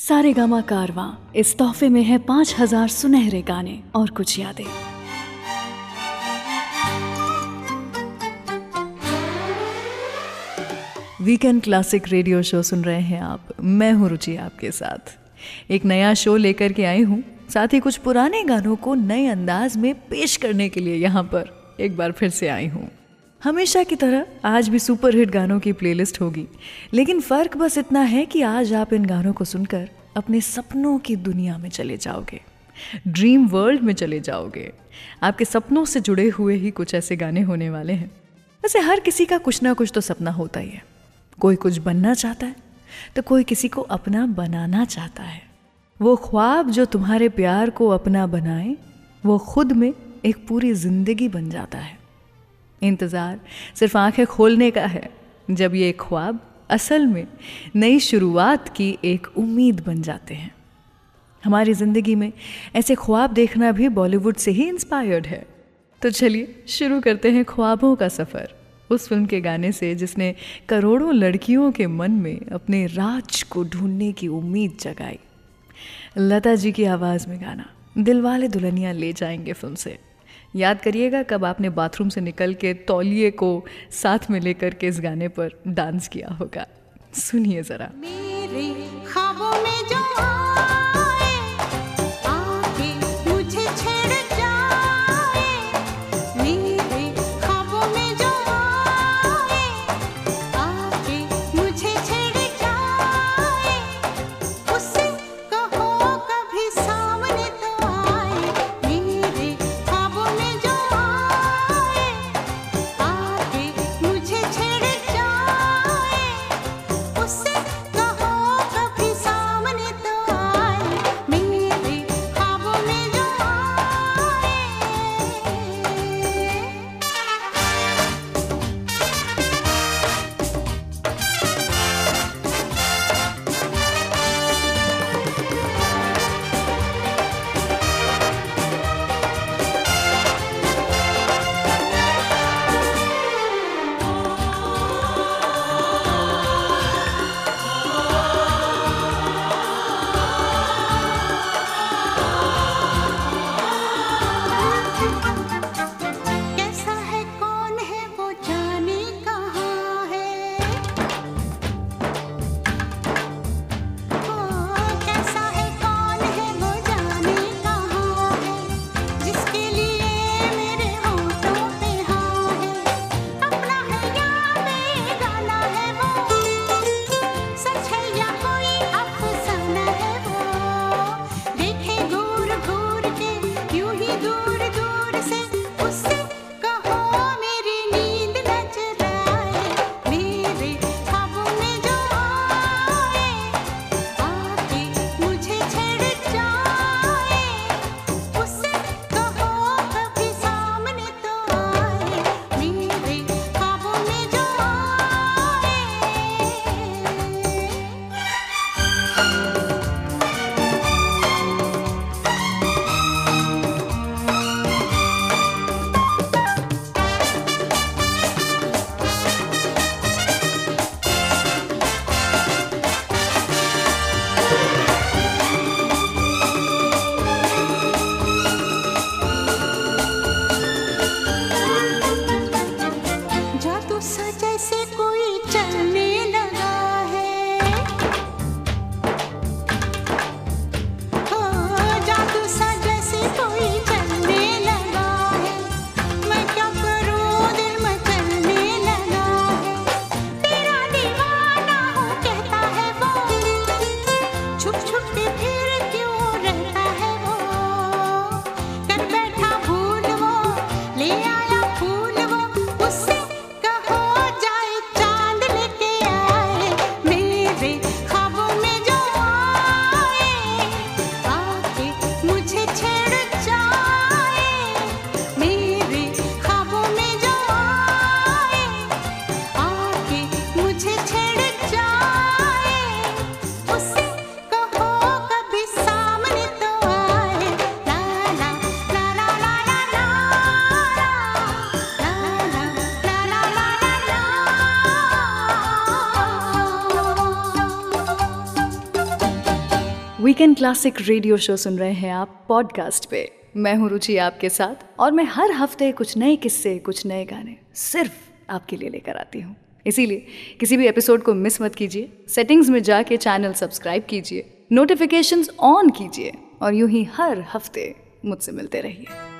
सारे गामा कारवा इस तोहफे में है पाँच हज़ार सुनहरे गाने और कुछ यादें। वीकेंड क्लासिक रेडियो शो सुन रहे हैं आप। मैं हूँ रुचि आपके साथ। एक नया शो लेकर के आई हूँ, साथ ही कुछ पुराने गानों को नए अंदाज में पेश करने के लिए यहाँ पर एक बार फिर से आई हूँ। हमेशा की तरह आज भी सुपर हिट गानों की प्लेलिस्ट होगी। लेकिन फ़र्क बस इतना है कि आज आप इन गानों को सुनकर अपने सपनों की दुनिया में चले जाओगे। ड्रीम वर्ल्ड में चले जाओगे। आपके सपनों से जुड़े हुए ही कुछ ऐसे गाने होने वाले हैं। वैसे हर किसी का कुछ ना कुछ तो सपना होता ही है। कोई कुछ बनना चाहता है तो कोई किसी को अपना बनाना चाहता है। वो ख्वाब जो तुम्हारे प्यार को अपना बनाए, वो खुद में एक पूरी ज़िंदगी बन जाता है। इंतज़ार। सिर्फ़ आँखें खोलने का है, जब ये ख्वाब असल में नई शुरुआत की एक उम्मीद बन जाते हैं। हमारी ज़िंदगी में ऐसे ख्वाब देखना भी बॉलीवुड से ही इंस्पायर्ड है। तो चलिए, शुरू करते हैं ख्वाबों का सफ़र। उस फ़िल्म के गाने से, जिसने करोड़ों लड़कियों के मन में अपने राज को ढूँढने की उम्मीद जगाई। लता जी की आवाज़ में गाना। दिलवाले दुल्हनिया ले जाएँगे फ़िल्म से। याद करिएगा, कब आपने बाथरूम से निकल के तौलिए को साथ में लेकर के इस गाने पर डांस किया होगा। सुनिए ज़रा। क्लासिक रेडियो शो सुन रहे हैं आप पॉडकास्ट पे। मैं हूँ रुचि आपके साथ और मैं हर हफ़्ते कुछ नए किस्से, कुछ नए गाने सिर्फ़ आपके लिए लेकर आती हूँ। इसीलिए किसी भी एपिसोड को मिस मत कीजिए। सेटिंग्स में जाके चैनल सब्सक्राइब कीजिए। नोटिफिकेशंस ऑन कीजिए और यूँ ही हर हफ़्ते मुझसे मिलते रहिए।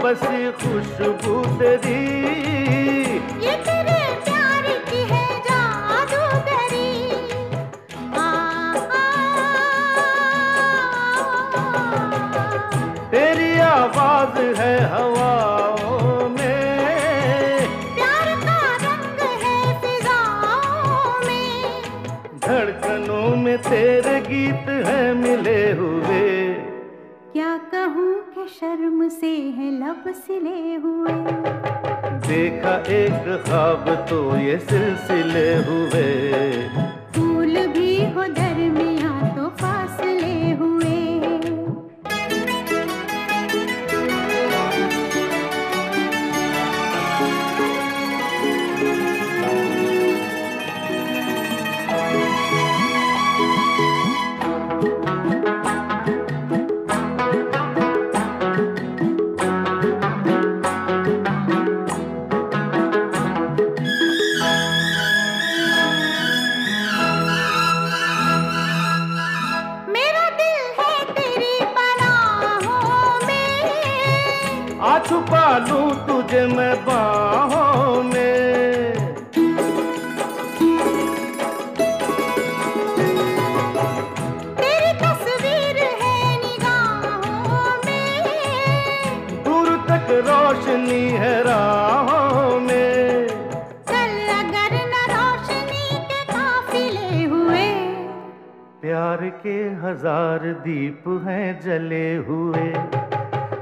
बसी खुशबू तेरी। ये तेरे देखा एक ख्वाब तो ये सिलसिले हुए। छुपा लूँ तुझे मैं बाहों में। तेरी तस्वीर है निगाहों में। दूर तक रोशनी है राहों में। चल अगर न रोशनी के काफिले हुए। प्यार के हज़ार दीप हैं जले हुए।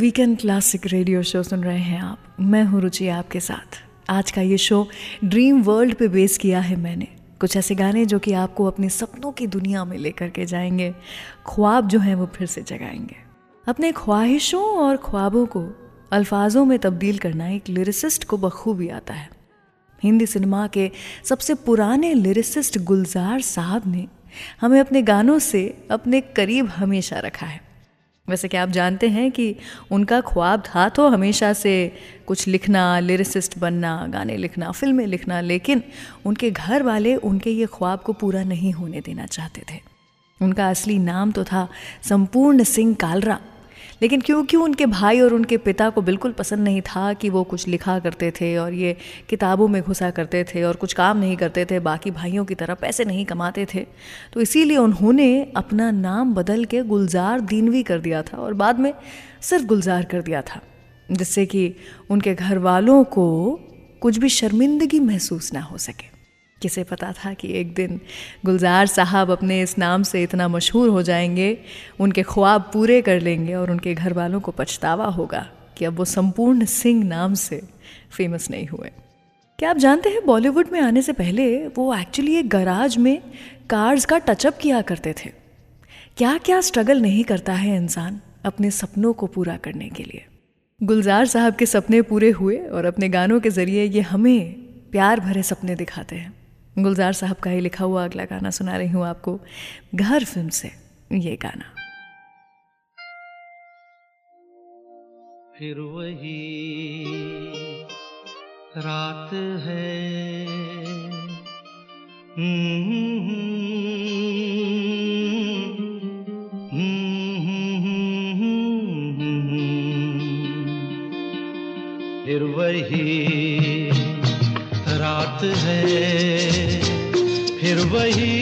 वीकेंड क्लासिक रेडियो शो सुन रहे हैं आप। मैं हूँ रुचि आपके साथ। आज का ये शो ड्रीम वर्ल्ड पे बेस किया है मैंने। कुछ ऐसे गाने जो कि आपको अपने सपनों की दुनिया में लेकर के जाएँगे। ख्वाब जो हैं वो फिर से जगाएँगे। अपने ख्वाहिशों और ख्वाबों को अल्फाजों में तब्दील करना एक लिरिसिस्ट को बखूबी आता है। हिंदी सिनेमा के सबसे पुराने लिरिसिस्ट गुलजार साहब ने हमें अपने गानों से अपने करीब हमेशा रखा है। वैसे क्या आप जानते हैं कि उनका ख्वाब था तो हमेशा से कुछ लिखना लिरिसिस्ट बनना, गाने लिखना, फ़िल्में लिखना, लेकिन उनके घर वाले उनके ये ख्वाब को पूरा नहीं होने देना चाहते थे। उनका असली नाम तो था संपूर्ण सिंह कालरा। लेकिन क्योंकि उनके भाई और उनके पिता को बिल्कुल पसंद नहीं था कि वो कुछ लिखा करते थे और ये किताबों में घुसा करते थे और कुछ काम नहीं करते थे, बाकी भाइयों की तरह पैसे नहीं कमाते थे? तो इसीलिए उन्होंने अपना नाम बदल के गुलजार दीनवी कर दिया था और बाद में सिर्फ़ गुलजार कर दिया था, जिससे कि उनके घर वालों को कुछ भी शर्मिंदगी महसूस ना हो सके। किसे पता था कि एक दिन गुलजार साहब अपने इस नाम से इतना मशहूर हो जाएँगे, उनके ख्वाब पूरे कर लेंगे और उनके घर वालों को पछतावा होगा कि अब वो संपूर्ण सिंह नाम से फ़ेमस नहीं हुए। क्या आप जानते हैं, बॉलीवुड में आने से पहले वो एक्चुअली एक गराज में कार्स का टचअप किया करते थे। क्या क्या स्ट्रगल नहीं करता है इंसान अपने सपनों को पूरा करने के लिए? गुलजार साहब के सपने पूरे हुए और अपने गानों के ज़रिए ये हमें प्यार भरे सपने दिखाते हैं। गुलजार साहब का ही लिखा हुआ अगला गाना सुना रही हूँ आपको। घर फ़िल्म से ये गाना। फिर वही रात है। फिर वही रात है। वही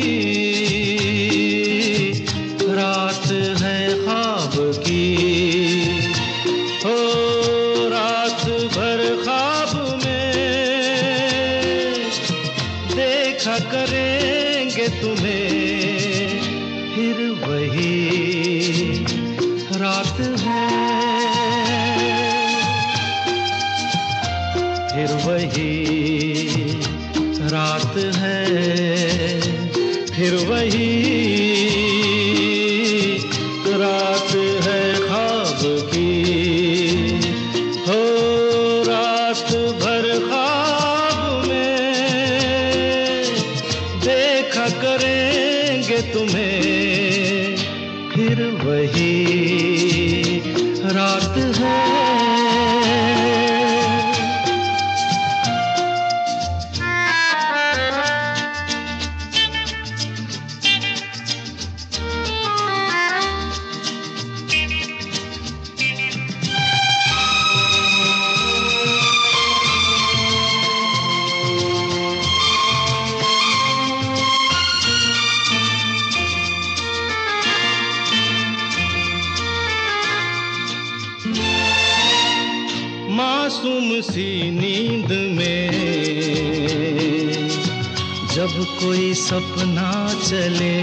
सपना चले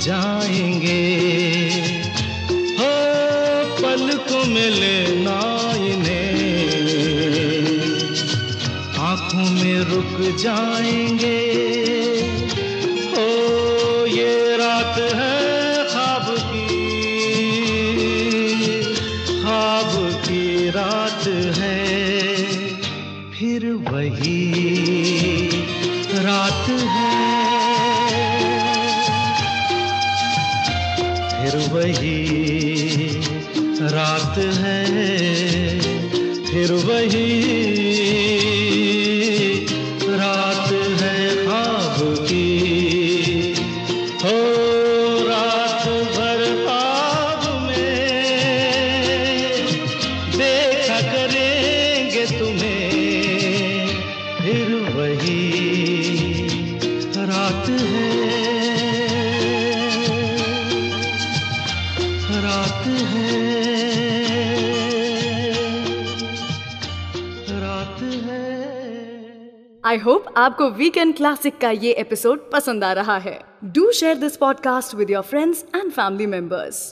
जाएँगे। हो पलकों में लेना इन्हें आँखों में रुक जाएँगे। आई होप आपको वीकेंड क्लासिक का ये एपिसोड पसंद आ रहा है। Do share this podcast with your friends and family members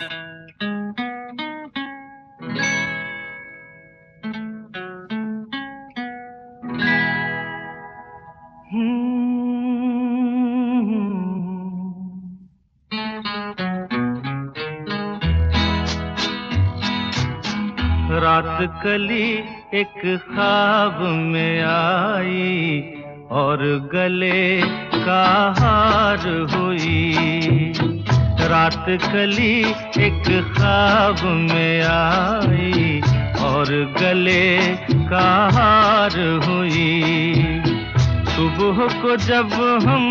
कली एक ख्वाब में आई और गले का हार हुई। रात कली एक ख्वाब में आई और गले का हार हुई। सुबह को जब हम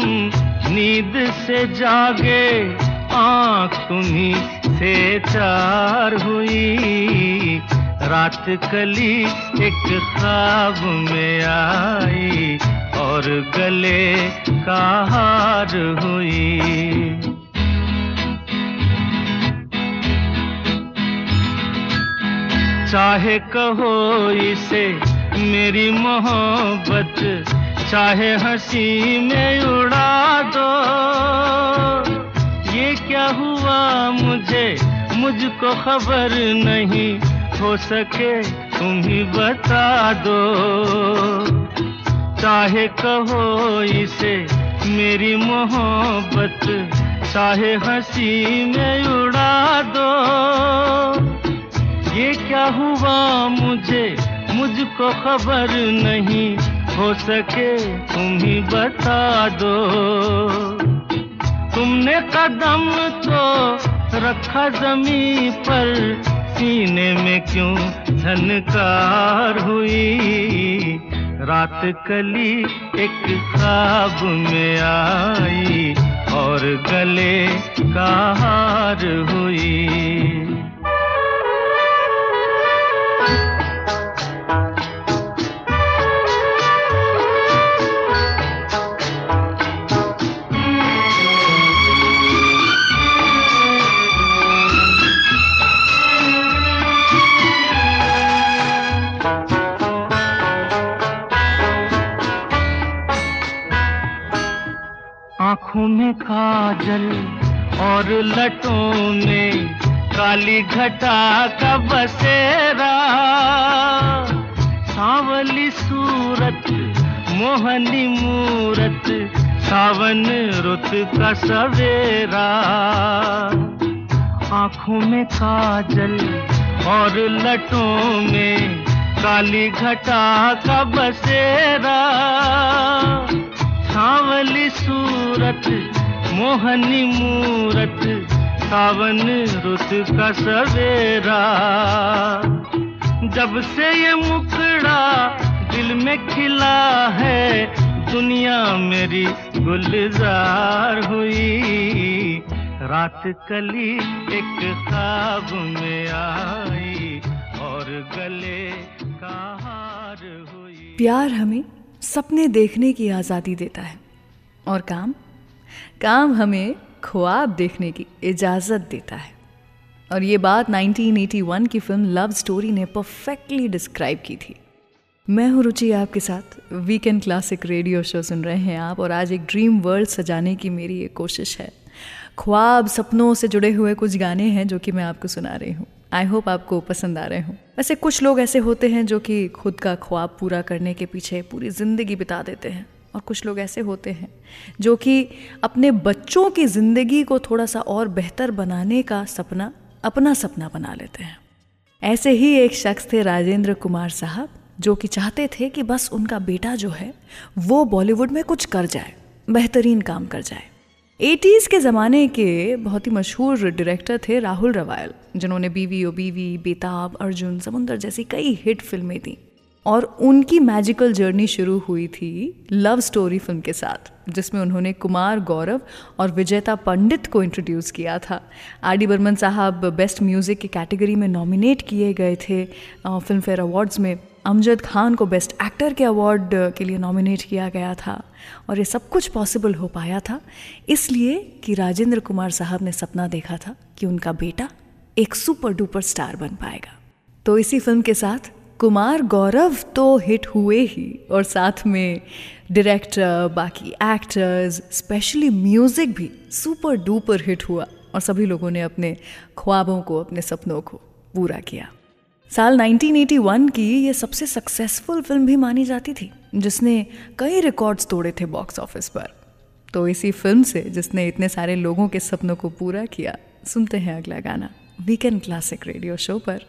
नींद से जागे, आँख तुम्ही से चार हुई। रात कली एक ख्वाब में आई और गले का हार हुई। चाहे कहो इसे मेरी मोहब्बत, चाहे हँसी में उड़ा दो। ये क्या हुआ मुझे, मुझको खबर नहीं। हो सके, तुम ही बता दो। चाहे कहो इसे, मेरी मोहब्बत, चाहे हँसी में उड़ा दो। ये क्या हुआ मुझे, मुझको खबर नहीं, हो सके, तुम ही बता दो। तुमने कदम तो रखा जमी पर सीने में क्यों झनकार हुई? रात कली एक खाब में आई और गले का हार हुई। आँखों में काजल और लटों में काली घटा का बसेरा। सावली सूरत, मोहनी मूरत, सावन रुत का सवेरा। आँखों में काजल और लटों में काली घटा का बसेरा। सावली सूरत, मोहनी मूरत, सावन रुत का सवेरा। जब से ये मुखड़ा दिल में खिला है, दुनिया मेरी गुलजार हुई। रात कली एक ख्वाब में आई और गले का हार हुई। प्यार हमें सपने देखने की आज़ादी देता है। और काम? काम हमें ख्वाब देखने की इजाज़त देता है। और ये बात 1981 की फ़िल्म लव स्टोरी ने परफेक्टली डिस्क्राइब की थी। मैं हूँ रुचि, आपके साथ वीकेंड क्लासिक रेडियो शो सुन रहे हैं आप, और आज एक ड्रीम वर्ल्ड सजाने की मेरी एक कोशिश है। ख्वाब सपनों से जुड़े हुए कुछ गाने हैं जो कि मैं आपको सुना रही हूँ। आई होप आपको पसंद आ रहे हों। वैसे कुछ लोग ऐसे होते हैं जो कि खुद का ख्वाब पूरा करने के पीछे पूरी ज़िंदगी बिता देते हैं। और कुछ लोग ऐसे होते हैं जो कि अपने बच्चों की ज़िंदगी को थोड़ा सा और बेहतर बनाने का सपना, अपना सपना बना लेते हैं। ऐसे ही एक शख्स थे राजेंद्र कुमार साहब, जो कि चाहते थे कि बस उनका बेटा जो है, वो बॉलीवुड में कुछ कर जाए, बेहतरीन काम कर जाए। एटीज़ के ज़माने के बहुत ही मशहूर डायरेक्टर थे राहुल रवायल, जिन्होंने बीवी ओ बीवी, बेताब, अर्जुन, समुंदर जैसी कई हिट फ़िल्में दी। और उनकी मैजिकल जर्नी शुरू हुई थी लव स्टोरी फ़िल्म के साथ, जिसमें उन्होंने कुमार गौरव और विजेता पंडित को इंट्रोड्यूस किया था। आर डी बर्मन साहब बेस्ट म्यूज़िक की कैटेगरी में नॉमिनेट किए गए थे फ़िल्म फेयर अवार्ड्स में। अमजद खान को बेस्ट एक्टर के अवार्ड के लिए नॉमिनेट किया गया था और ये सब कुछ पॉसिबल हो पाया था। इसलिए कि राजेंद्र कुमार साहब ने सपना देखा था कि उनका बेटा एक सुपर डुपर स्टार बन पाएगा। तो इसी फ़िल्म के साथ कुमार गौरव तो हिट हुए ही और साथ में डायरेक्टर बाकी एक्टर्स स्पेशली म्यूज़िक भी सुपर डुपर हिट हुआ और सभी लोगों ने अपने ख्वाबों को, अपने सपनों को पूरा किया। साल 1981 की ये सबसे सक्सेसफुल फ़िल्म भी मानी जाती थी, जिसने कई रिकॉर्ड्स तोड़े थे बॉक्स ऑफ़िस पर। तो इसी फ़िल्म से जिसने इतने सारे लोगों के सपनों को पूरा किया, सुनते हैं अगला गाना वीकेंड क्लासिक रेडियो शो पर,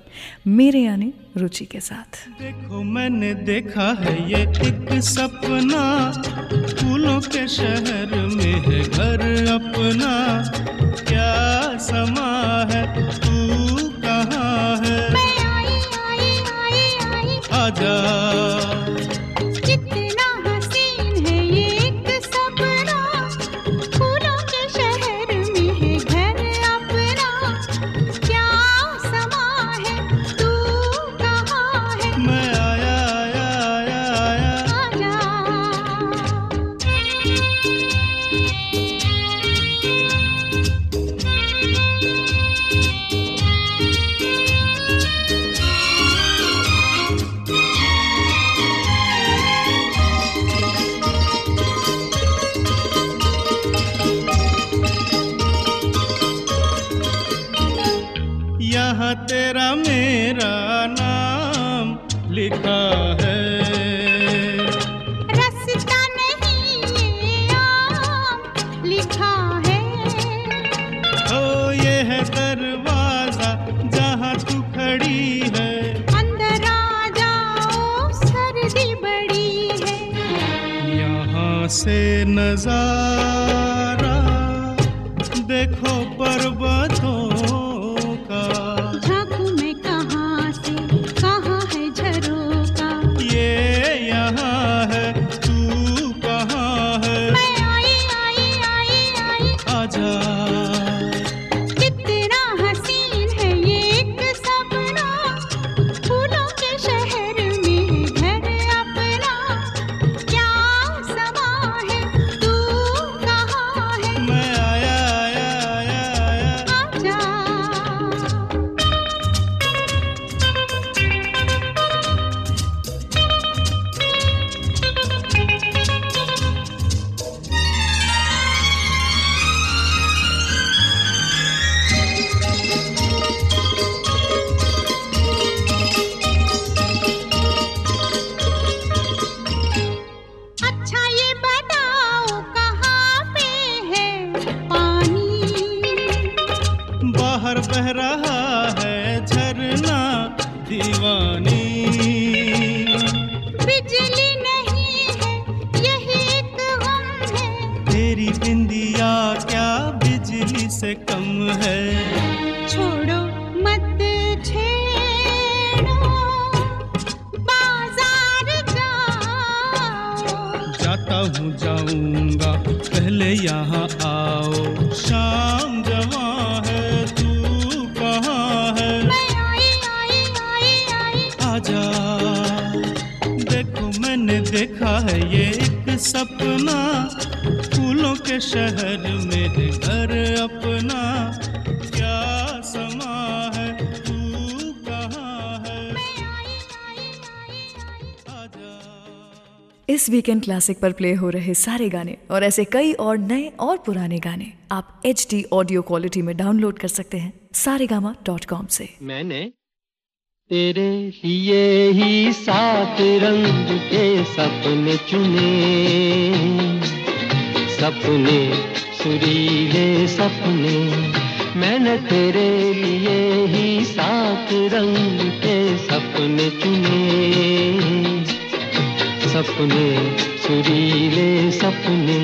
मेरे यानी रुचि के साथ। देखो मैंने देखा है ये एक सपना, फूलों के शहर में है घर अपना। यहाँ आओ। शाम जवा है, तू कहाँ है? आई आई आई आजा। देखो, मैंने देखा है ये एक सपना। फूलों के शहर मेरे घर अपना। वीकेंड क्लासिक पर प्ले हो रहे सारे गाने और ऐसे कई और नए और पुराने गाने आप एच डी ऑडियो क्वालिटी में डाउनलोड कर सकते हैं सारे डॉट कॉम से। मैंने तेरे लिए ही सात रंग के सपने चुने। सपने सुरीले सपने। मैंने तेरे लिए ही सात रंग के सपने चुने। सपने, सुरीले सपने।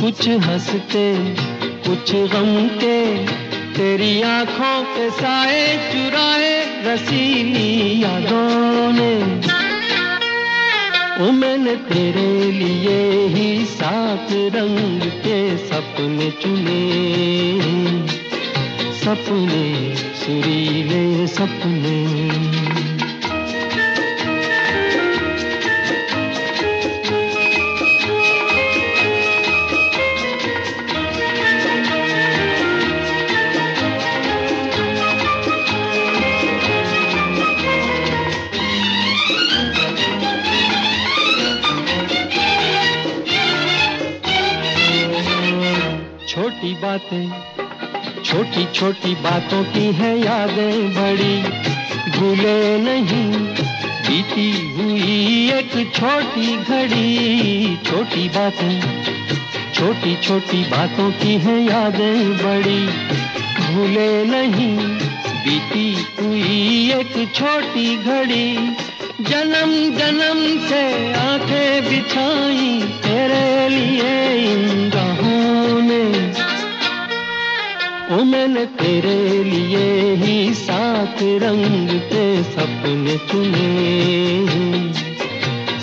कुछ हँसते, कुछ गम के तेरी आँखों के साए चुराए रसीली यादों ने। मैंने तेरे लिए ही सात रंग के सपने चुने सपने, सुरीले सपने। छोटी बातों की है यादें बड़ी। भूले नहीं, बीती हुई एक छोटी घड़ी। छोटी बातें, छोटी छोटी बातों की है यादें बड़ी। भूले नहीं, बीती हुई एक छोटी घड़ी। जन्म जन्म से आँखें बिछाई, तेरे लिए इन ओ मैंने तेरे लिए ही सात रंग के सपने चुने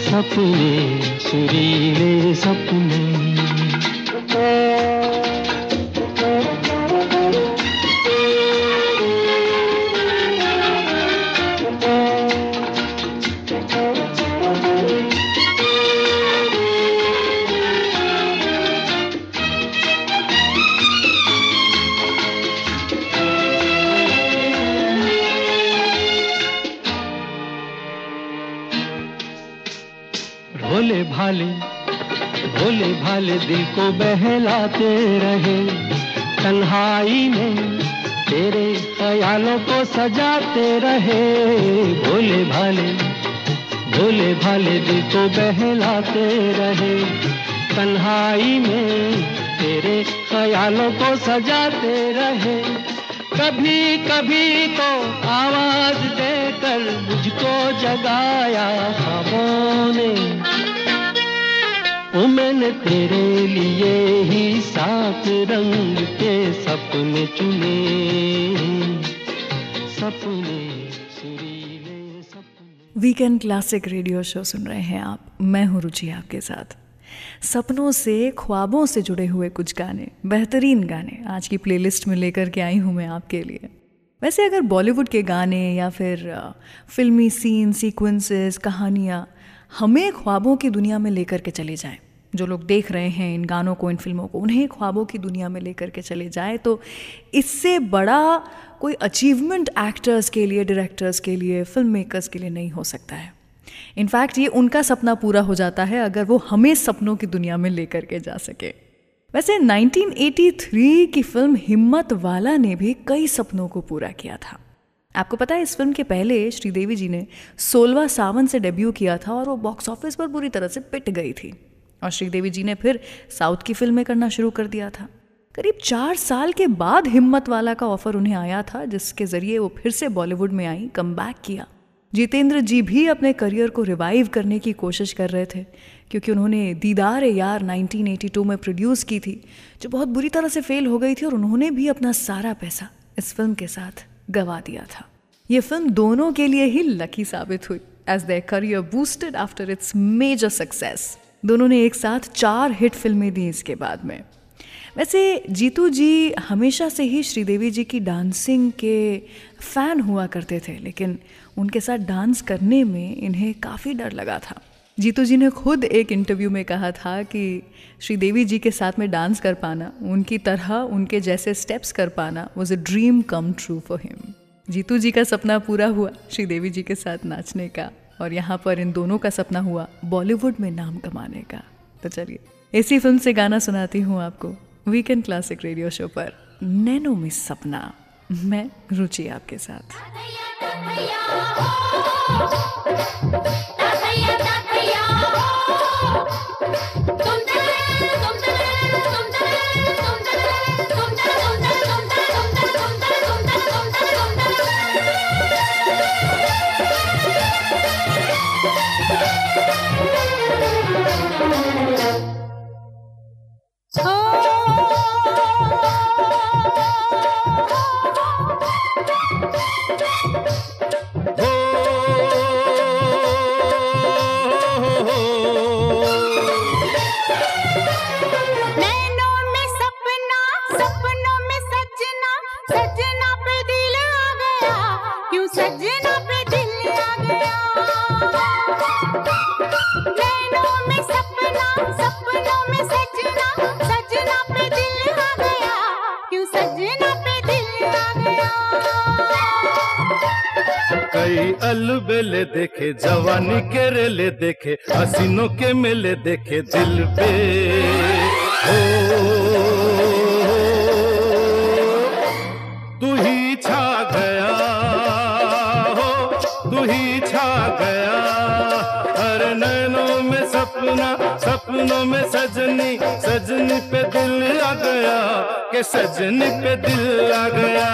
सपने सुरीले सपने। भोले भाले भोले भाले दिल को बहलाते रहे। तन्हाई में तेरे ख्यालों को सजाते रहे। भोले भाले भोले भाले दिल को बहलाते रहे। तन्हाई में तेरे ख्यालों को सजाते रहे। कभी कभी तो आवाज़ देकर मुझको जगाया ख्वाबों ने। मैंने तेरे लिए ही सात रंग के सपने चुने। सपने वीकेंड क्लासिक रेडियो शो सुन रहे हैं आप। मैं हूँ रुचि आपके साथ। सपनों से, ख्वाबों से जुड़े हुए कुछ गाने, बेहतरीन गाने आज की प्लेलिस्ट में लेकर के आई हूँ मैं आपके लिए। वैसे अगर बॉलीवुड के गाने या फिर फिल्मी सीन सीक्वेंसेस कहानियाँ हमें ख्वाबों की दुनिया में लेकर के चले जाएँ जो लोग देख रहे हैं इन गानों को, इन फ़िल्मों को, उन्हें ख्वाबों की दुनिया में लेकर के चले जाए। तो इससे बड़ा कोई अचीवमेंट एक्टर्स के लिए डायरेक्टर्स के लिए फ़िल्म मेकर्स के लिए नहीं हो सकता है। इनफैक्ट ये उनका सपना पूरा हो जाता है अगर वो हमें सपनों की दुनिया में लेकर के जा सके। वैसे 1983 की फ़िल्म हिम्मत वाला ने भी कई सपनों को पूरा किया था। आपको पता है, इस फ़िल्म के पहले श्रीदेवी जी ने सोलवा सावन से डेब्यू किया था और वो बॉक्स ऑफ़िस पर पूरी तरह से पिट गई थी। और श्रीदेवी जी ने फिर साउथ की फ़िल्में करना शुरू कर दिया था। करीब चार साल के बाद हिम्मत वाला का ऑफ़र उन्हें आया था, जिसके ज़रिए वो फिर से बॉलीवुड में आई कम किया। जितेंद्र जी भी अपने करियर को रिवाइव करने की कोशिश कर रहे थे, क्योंकि उन्होंने दीदार यार 1982 में प्रोड्यूस की थी, जो बहुत बुरी तरह से फेल हो गई थी और उन्होंने भी अपना सारा पैसा इस फ़िल्म के साथ गवा दिया था। ये फ़िल्म दोनों के लिए ही लकी साबित हुई as their career boosted after its major success दोनों ने एक साथ चार हिट फ़िल्में दी इसके बाद में। वैसे, जीतू जी हमेशा से ही श्रीदेवी जी की डांसिंग के फ़ैन हुआ करते थे, लेकिन उनके साथ डांस करने में इन्हें काफ़ी डर लगा था। जीतू जी ने खुद एक इंटरव्यू में कहा था कि श्रीदेवी जी के साथ में डांस कर पाना, उनकी तरह उनके जैसे स्टेप्स कर पाना was a dream come true for him Jeetu ji का सपना पूरा हुआ श्रीदेवी जी के साथ नाचने का। और यहाँ पर इन दोनों का सपना हुआ बॉलीवुड में नाम कमाने का। तो चलिए, इसी फ़िल्म से गाना सुनाती हूँ आपको वीकेंड क्लासिक रेडियो शो पर, नैनो में सपना। मैं रुचि आपके साथ। हसीनों के मेले देखे दिल पे। हो तू ही छा गया, हो, तू ही छा गया। हर नैनों में सपना, सपनों में सजनी सजनी पे दिल आ गया, के सजनी पे दिल आ गया।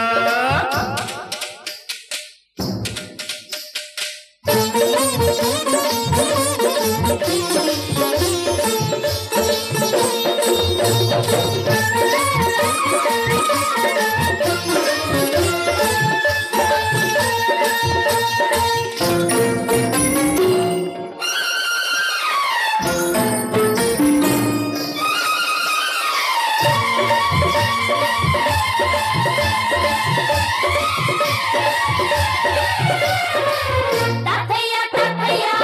ताथैया ताथैया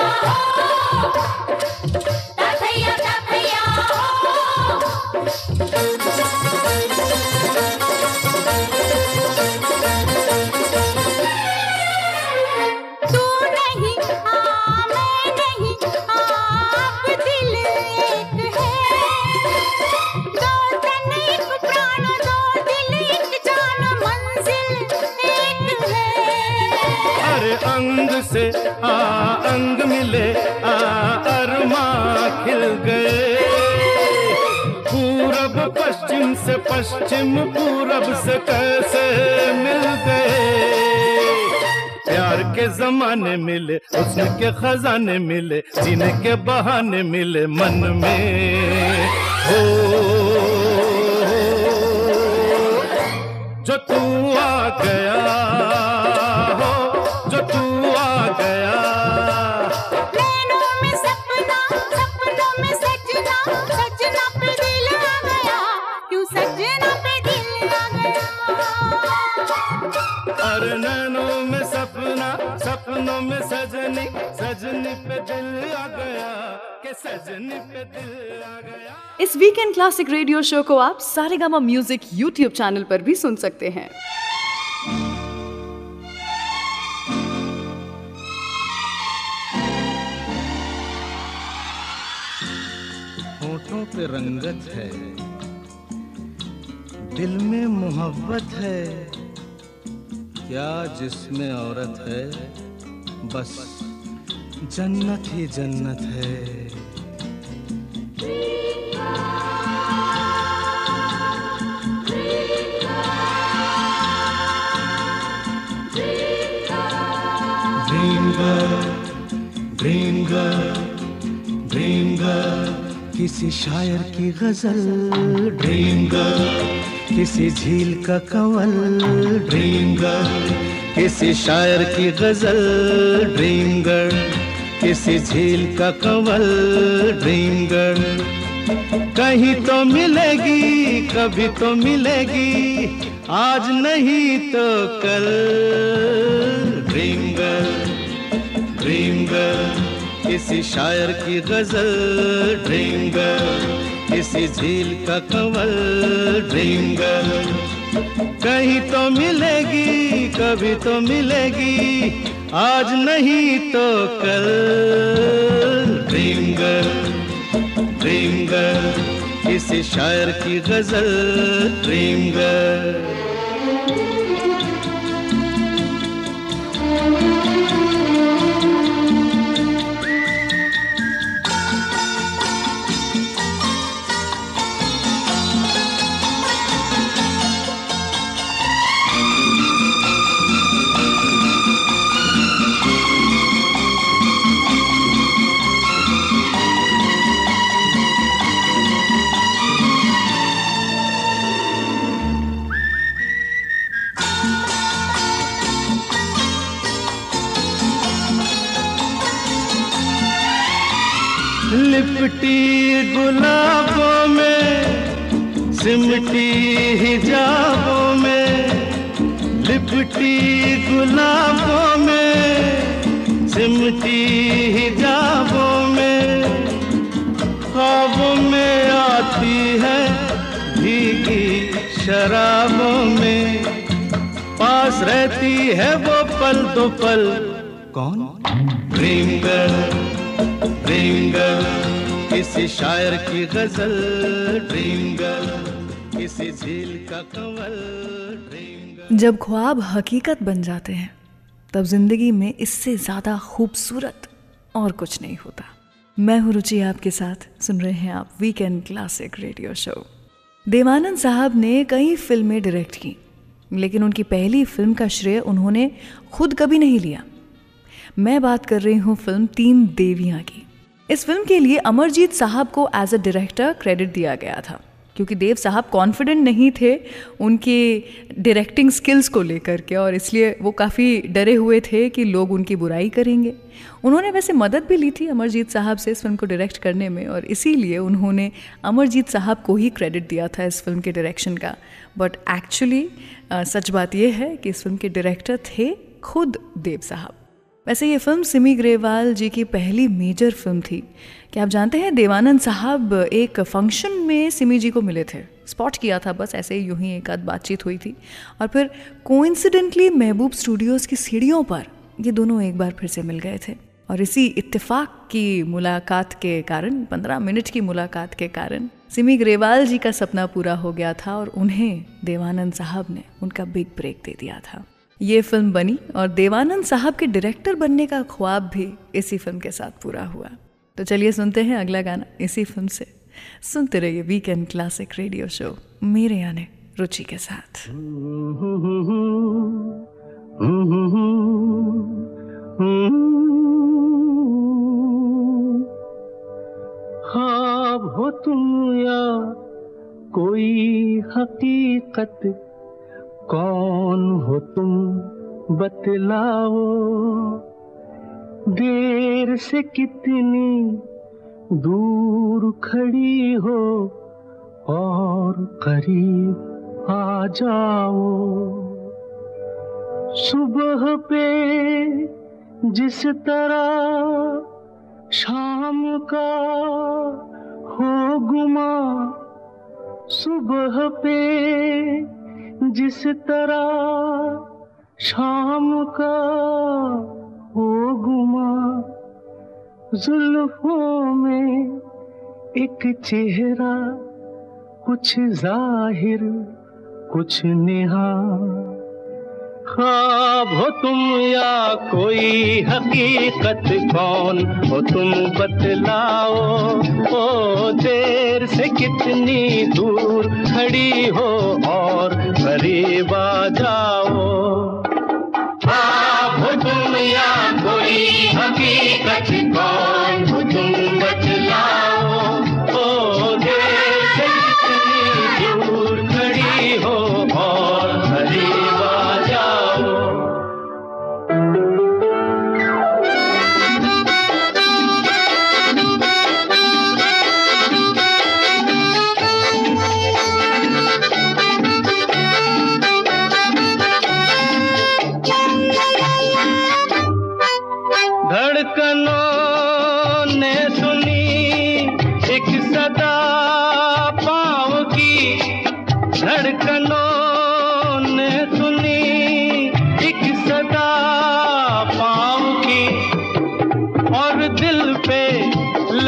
पश्चिम पूरब से कैसे मिल गए? प्यार के जमाने मिले, उसने के खजाने मिले, जीने के बहाने मिले मन में। हो, जो तू आ गया नैनों में सपना सपनों में सजनी सजनी पे दिल आ गया के सजनी पे दिल आ गया। इस वीकेंड क्लासिक रेडियो शो को आप सारेगामा म्यूज़िक यूट्यूब चैनल पर भी सुन सकते हैं। होठों पे रंगत है दिल में मोहब्बत है। क्या जिसमें औरत है? बस जन्नत ही जन्नत है। Dream girl dream girl dream girl किसी शायर की गज़ल। ड्रीम गर्ल किसी झील का कंवल ड्रीम गर्ल किसी शायर की गज़ल ड्रीम गर्ल किसी झील का कंवल ड्रीम गर्ल कहीं तो मिलेगी, कभी तो मिलेगी, आज नहीं तो कल। ड्रीम गर्ल ड्रीम गर्ल किसी शायर की गज़ल ड्रीम गर्ल किसी झील का कंवल ड्रीम गर्ल कहीं तो मिलेगी, कभी तो मिलेगी, आज नहीं तो कल। ड्रीम गर्ल किसी शायर की गज़ल ड्रीम सिमटी गुलाबों में, सिमटी हिजाबों में, लिपटी गुलाबों में, सिमटी हिजाबों में। ख्वाबों में आती है भीगी शराबों में। पास रहती है वो पल दो पल। कौन? ड्रीम गर्ल गर्ल किसी शायर की गज़ल ड्रीम गर्ल किसी झील का कंवल जब ख्वाब हकीकत बन जाते हैं, तब ज़िंदगी में इससे ज़्यादा खूबसूरत और कुछ नहीं होता। मैं हूँ रुचि, आपके साथ सुन रहे हैं आप weekend classic radio show Devanand साहब ने कई फ़िल्में डायरेक्ट की, लेकिन उनकी पहली फ़िल्म का श्रेय उन्होंने खुद कभी नहीं लिया। मैं बात कर रही हूँ फ़िल्म तीन देवियाँ की। इस फ़िल्म के लिए अमरजीत साहब को एज अ डायरेक्टर क्रेडिट दिया गया था, क्योंकि देव साहब कॉन्फिडेंट नहीं थे उनके डायरेक्टिंग स्किल्स को लेकर के और इसलिए वो काफ़ी डरे हुए थे कि लोग उनकी बुराई करेंगे। उन्होंने वैसे मदद भी ली थी अमरजीत साहब से इस फ़िल्म को डायरेक्ट करने में और इसीलिए उन्होंने अमरजीत साहब को ही क्रेडिट दिया था इस फ़िल्म के डायरेक्शन का। बट एक्चुअली सच बात यह है कि इस फ़िल्म के डायरेक्टर थे खुद देव साहब। वैसे ये फ़िल्म सिमी ग्रेवाल जी की पहली मेजर फ़िल्म थी। क्या आप जानते हैं, देवानंद साहब एक फ़ंक्शन में सिमी जी को मिले थे। स्पॉट किया था बस, ऐसे यूँ ही एक आध बातचीत हुई थी। और फिर कोइंसिडेंटली महबूब स्टूडियोज़ की सीढ़ियों पर ये दोनों एक बार फिर से मिल गए थे। और इसी इत्तेफाक की मुलाकात के कारण, पंद्रह मिनट की मुलाकात के कारण, सिमी ग्रेवाल जी का सपना पूरा हो गया था और उन्हें देवानंद साहब ने उनका बिग ब्रेक दे दिया था। ये फ़िल्म बनी और देवानंद साहब के डायरेक्टर बनने का ख्वाब भी इसी फ़िल्म के साथ पूरा हुआ। तो चलिए सुनते हैं अगला गाना इसी फ़िल्म से। सुनते रहिए वीकेंड क्लासिक रेडियो शो मेरे यानी, रुचि के साथ। हो तुम या कोई हकीकत कौन हो तुम बतलाओ? देर से कितनी दूर खड़ी हो और करीब आ जाओ? सुबह पे जिस तरह शाम का हो गुमा, सुबह पे जिस तरह शाम का हो गुमा, जुल्फों में एक चेहरा, कुछ ज़ाहिर, कुछ निहा। ख्वाब हो तुम या कोई हकीकत, कौन हो तुम बतलाओ? ओ, देर से कितनी दूर खड़ी हो और करीब आ जाओ ख्वाब हो कोई हकीकत कौन?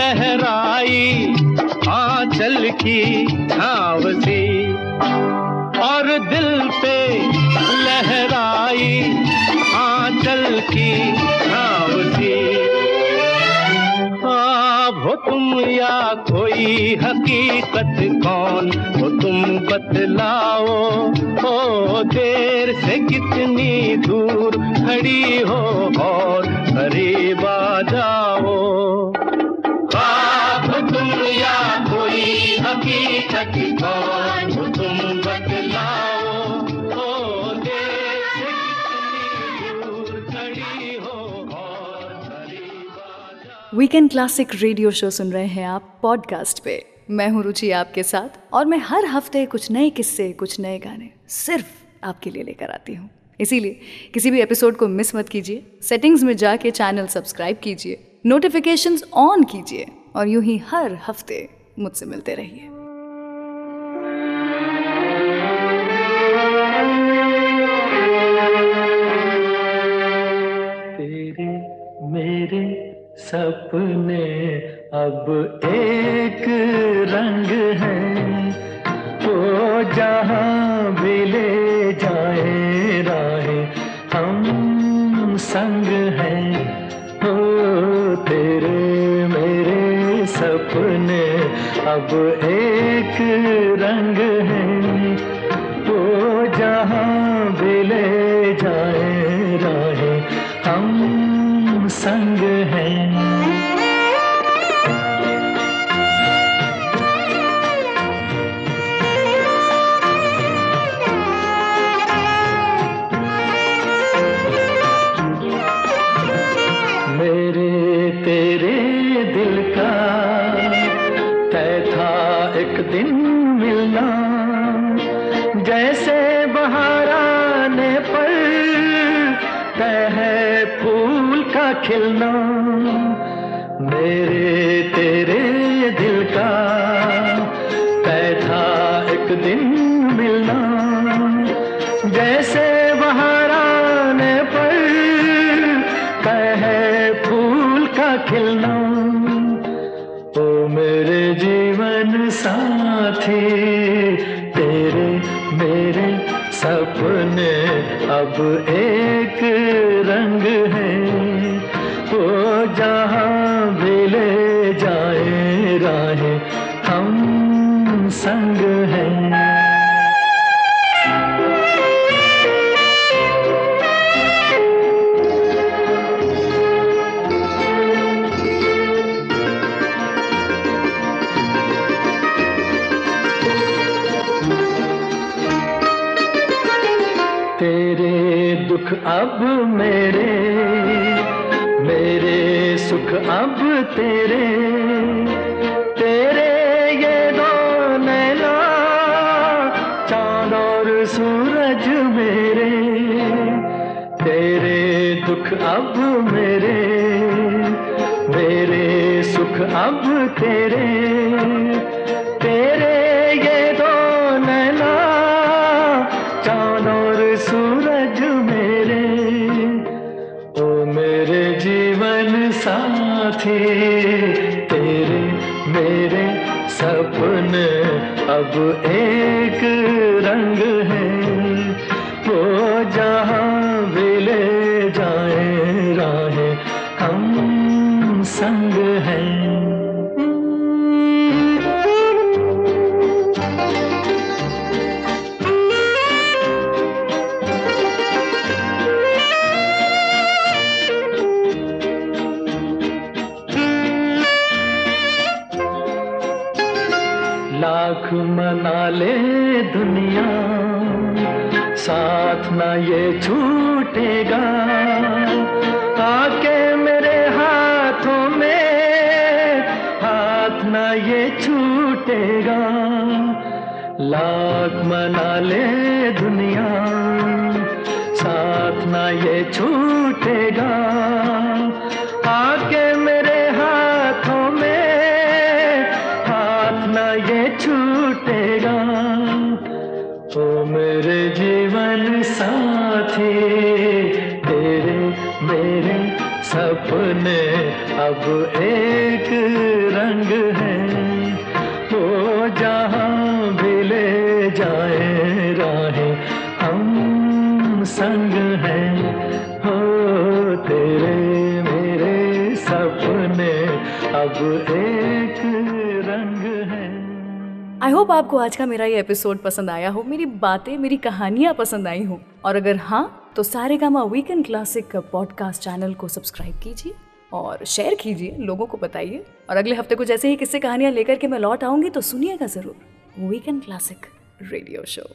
लहराई आंचल की छाव सी। और दिल पे लहराई आंचल की छाव सी। हो तुम या कोई हकीकत कौन? हो तुम बतलाओ, ओ देर से कितनी दूर खड़ी हो और करीब आ जाओ। वीकेंड क्लासिक रेडियो शो सुन रहे हैं आप पॉडकास्ट पे। मैं हूँ रुचि आपके साथ और मैं हर हफ़्ते कुछ नए किस्से, कुछ नए गाने सिर्फ़ आपके लिए लेकर आती हूँ। इसीलिए किसी भी एपिसोड को मिस मत कीजिए। सेटिंग्स में जाके चैनल सब्सक्राइब कीजिए। नोटिफिकेशंस ऑन कीजिए और यूँ ही हर हफ़्ते मुझसे मिलते रहिए। सपने अब एक रंग है। वो जहाँ भी ले जाए राहें, हम संग हैं। हो तेरे मेरे सपने अब एक रंग है। वो जहाँ भी ले जाए राहें, हम संग हैं। खिलना, मेरे तेरे दिल का तय था एक दिन मिलना। जैसे बहार पर तय है फूल का खिलना। ओ मेरे जीवन साथी, तेरे मेरे सपने अब संग हैं। तेरे दुख अब मेरे तेरे लाख मना ले दुनिया, साथ ना ये छूटेगा। आके मेरे हाथों में, हाथ ना ये छूटेगा। लाख मना ले दुनिया, साथ ना ये छूटेगा। एक रंग है, वो जहाँ भी ले जाए राहें, हम संग हैं। हो तेरे मेरे सपने, अब एक रंग हैं। आई होप आपको आज का मेरा ये एपिसोड पसंद आया हो, मेरी बातें, मेरी कहानियाँ पसंद आई हो। और अगर हाँ तो Saregama weekend classic podcast channel को सब्सक्राइब कीजिए। और शेयर कीजिए, लोगों को बताइए। और अगले हफ़्ते कुछ ऐसे ही किस्से कहानियाँ लेकर के मैं लौट आऊँगी तो सुनिएगा ज़रूर। Weekend classic radio show